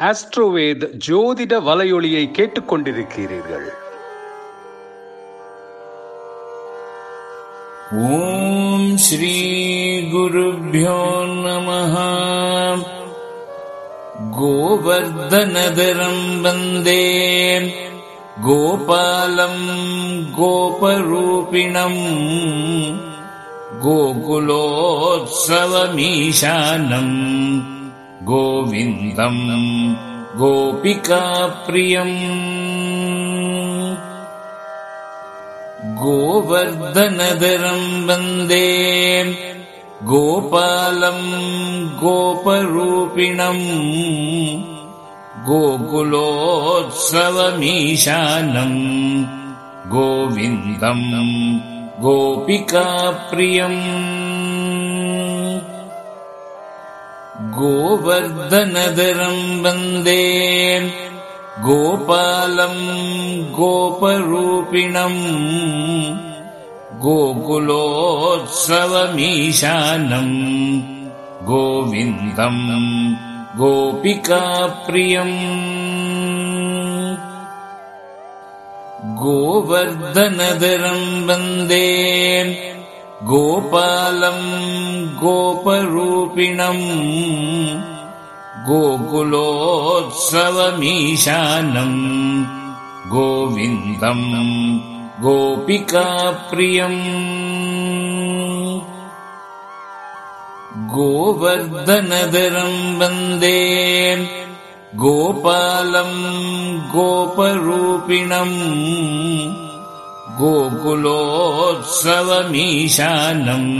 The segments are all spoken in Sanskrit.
ஆஸ்ட்ரோவேத் ஜோதிட வலையொலியை கேட்டுக்கொண்டிருக்கிறீர்கள். ஓம் ஸ்ரீ குருபியோ நம கோவர்தனதரம் வந்தே. கோபாலம் கோபரூபிணம். கோகுலோத்சவமீசானம் गोविन्दम्। गोपिकाप्रियम् गोवर्धनधरम् वन्दे। गोपालम् गोपरूपिणम्। गोकुलोत्सवमीशानम्। गोविन्दम्। गोपिकाप्रियम् गोवर्धनधरम् वन्दे। गोपालम् गोपरूपिणम् गोकुलोत्सवमीशानम् गोविन्दम् गोपिकाप्रियम्। गोवर्धनधरम् वन्दे गोपालम् गोपरूपिणम् गोकुलोत्सवमीशानम् गोविन्दम् गोपिकाप्रियम् गोवर्धनधरम् वन्दे गोपालम् गोपरूपिणम् गोकुलोत्सवमीशानम्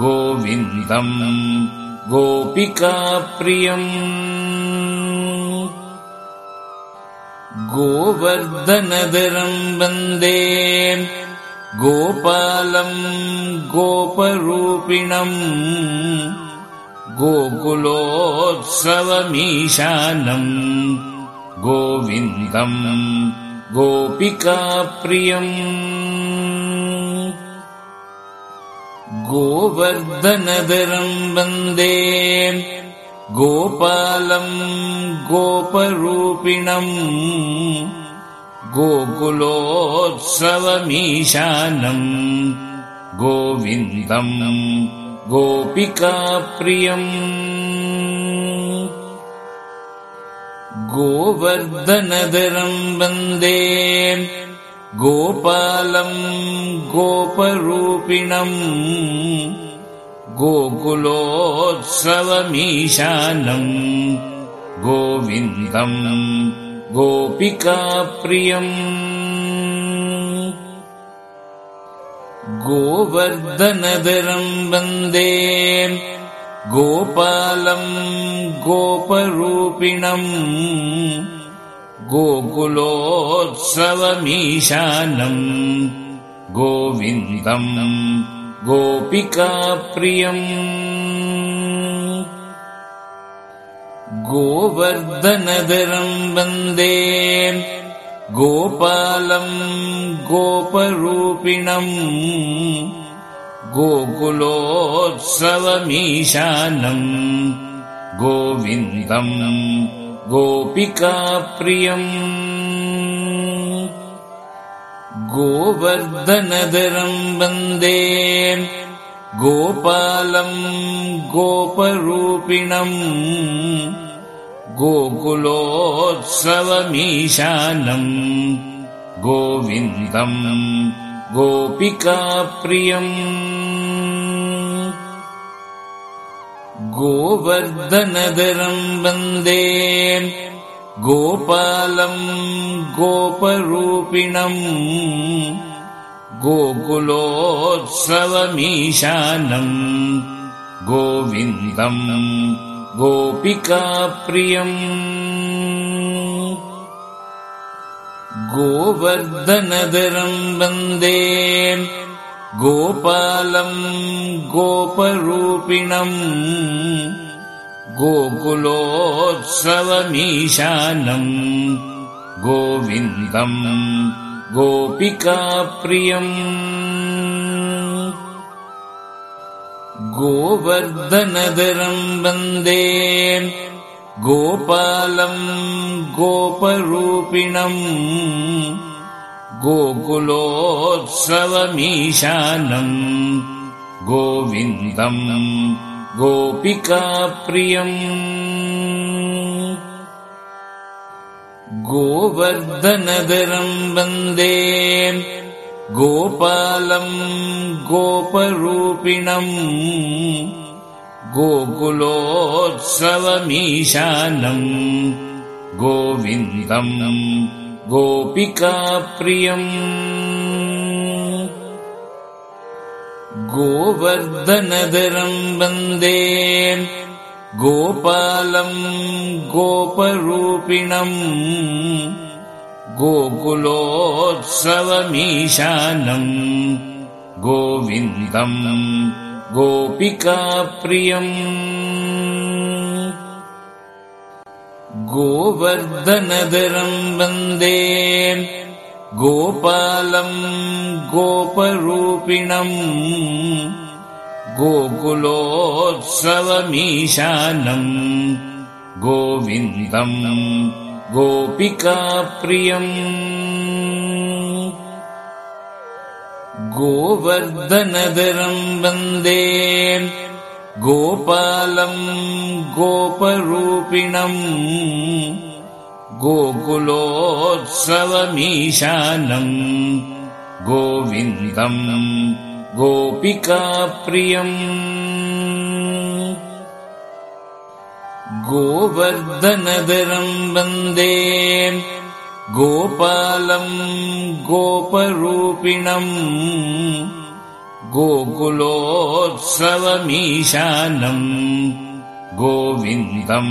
गोविन्दम् गोपिकाप्रियम् गोवर्धनधरम् वन्दे गोपालम् गोपरूपिणम् गोकुलोत्सवमीशानम् गोविन्दम् गोपिकाप्रियम् गोवर्धनधरम् वन्दे। गोपालम् गोपरूपिणम्। गोकुलोत्सवमीशानम्। गोविन्दम् गोपिकाप्रियम् गोवर्धनधरम् वन्दे। गोपालम् गोपरूपिणम् गोकुलोत्सवमीशानम् गोविन्दम् गोपिकाप्रियम्। गोवर्धनधरम् वन्दे गोपालम् गोपरूपिणम् गोकुलोत्सवमीशानम् गोविन्दम् गोपिकाप्रियम् गोवर्धनधरम् वन्दे गोपालम् गोपरूपिणम् गोकुलोत्सवमीशानम् गोविन्दम् गोपिकाप्रियम् गोवर्धनधरम् वन्दे गोपालम् गोपरूपिणम् गोकुलोत्सवमीशानम् गोविन्दम् गोपिकाप्रियम् गोवर्धनधरम् वन्दे। गोपालम् गोपरूपिणम्। गोकुलोत्सवमीशानम्। गोविन्दम् गोपिकाप्रियम् गोवर्धनदरम् वन्दे। गोपालम् गोपरूपिणम् गोकुलोत्सवमीशानम् गोविन्दम् गोपिकाप्रियम्। गोवर्धनदरम् वन्दे गोपालम् गोपरूपिणम् गोकुलोत्सवमीशानम् गोविन्दम् गोपिकाप्रियम्। गोवर्धनदरम् वन्दे गोपालम् गोपरूपिणम् गोकुलोत्सवमीशानम् गोविन्दम् गोपिकाप्रियम् गोवर्धनदरम् वन्दे गोपालम् गोपरूपिणम् गोकुलोत्सवमीशानम् गोविन्दम् गोपिकाप्रियम् गोवर्धनदरम् वन्दे। गोपालम् गोपरूपिणम्। गोकुलोत्सवमीशानम् गोविन्दम् गोपिकाप्रियम् गोवर्धनदरम् वन्दे। गोपालम् गोपरूपिणम् गोकुलोत्सवमीशानम् गोविन्दम् गोपिकाप्रियम्। गोवर्धनदरम् वन्दे गोपालम् गोपरूपिणम् गोकुलोत्सवमीशानम् गोविन्दम्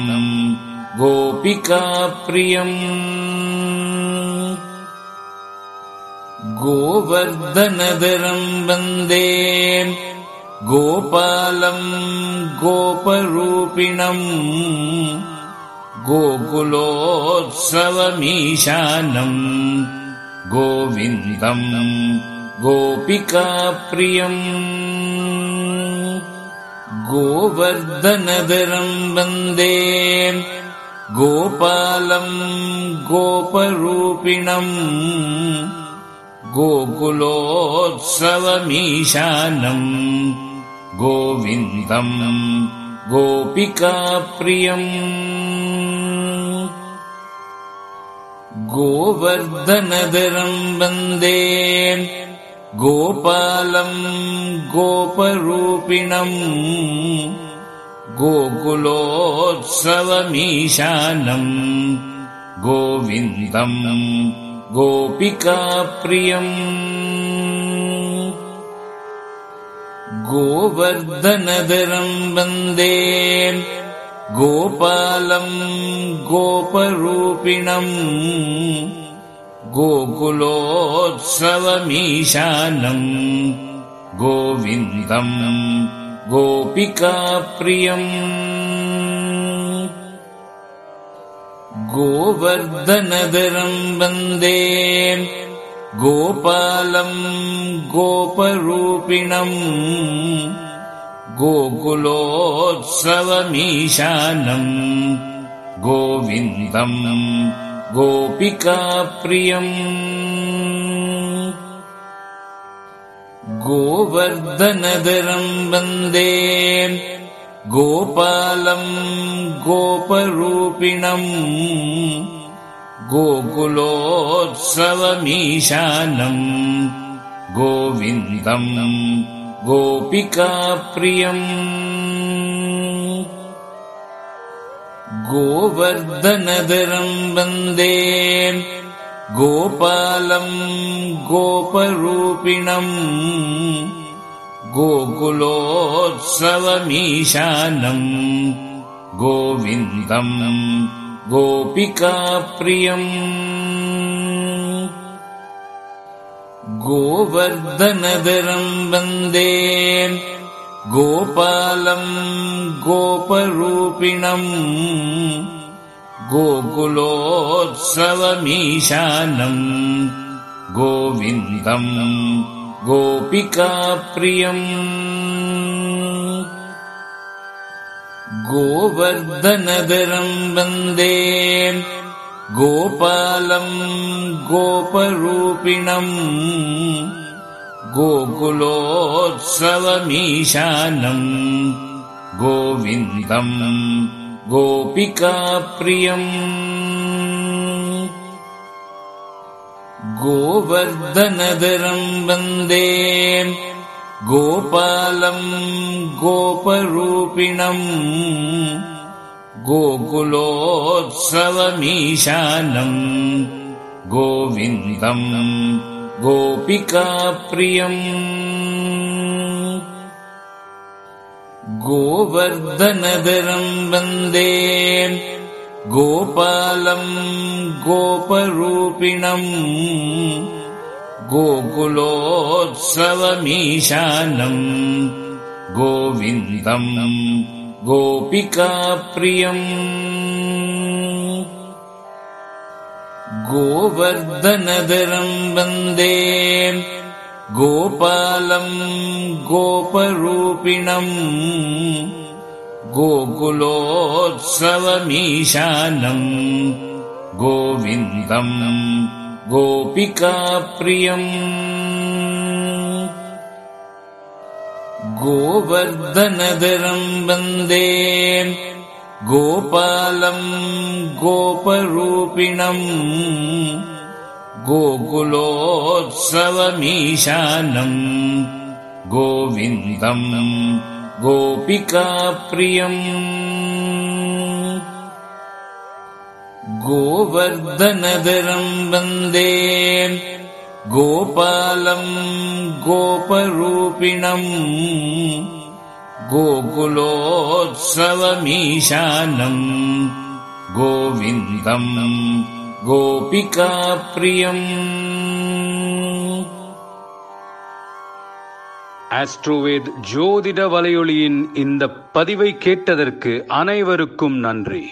गोपिकाप्रियम् गोवर्धनदरम् वन्दे गोपालम् गोपरूपिणम् गोकुलोत्सवमीशानम् गोविन्दम् गोपिकाप्रियम् गोवर्धनदरम् वन्दे गोपालम् गोपरूपिणम् गोकुलोत्सवमीशानम् गोविन्दम् गोपिकाप्रियम् गोवर्धनदरम् वन्दे। गोपालम् गोपरूपिणम् गोकुलोत्सवमीशानम् गोविन्दम् गोपिकाप्रियम् गोवर्धनदरम् वन्दे गोपालम् गोपरूपिणम् गोकुलोत्सवमीशानम् गोविन्दम् गोपिकाप्रियम् गोवर्धनदरम् वन्दे गोपालम् गोपरूपिणम् गोकुलोत्सवमीशानम् गोविन्दम् गोपिकाप्रियम् गोवर्धनदरम् वन्दे गोपालम् गोपरूपिणम् गोकुलोत्सवमीशानम् गोविन्दम् गोपिकाप्रियम् गोवर्धनदरम् वन्दे। गोपालम् गोपरूपिणम्। गोकुलोत्सवमीशानम्। गोविन्दम् गोपिकाप्रियम् गोवर्धनधरम् वन्दे। गोपालम् गोपरूपिणम् गोकुलोत्सवमीशानम् गोविन्दम् गोपिकाप्रियम्। गोवर्धनधरम् वन्दे गोपालम् गोपरूपिणम् गोकुलोत्सवमीशानम् गोविन्दम् गोपिकाप्रियम् गोवर्धनधरम् वन्दे गोपालम् गोपरूपिणम् गोकुलोत्सवमीशानम् गोविन्दम् गोपिकाप्रियम् गोवर्धनधरम् वन्दे गोपालम् गोपरूपिणम् गोकुलोत्सवमीशानम् गोविन्दम् गोपिकाप्रियम् गोवर्धनधरम् वन्दे। गोपालम् गोपरूपिणम्। गोकुलोत्सवमीशानम् गोविन्दम् गोपिकाप्रियम् गोवर्धनधरम् वन्दे। गोपालम् गोपरूपिणम् गोकुलोत्सवमीशानम् गोविन्दम् गोपिकाप्रियम्। गोवर्धनधरम् वन्दे गोपालम् गोपरूपिणम् गोकुलोत्सवमीशानम् गोविन्दम् गोपिकाप्रियम् ஆஸ்ட்ரோவேத் ஜோதிட வலையொலியின் இந்த பதிவை கேட்டதற்கு அனைவருக்கும் நன்றி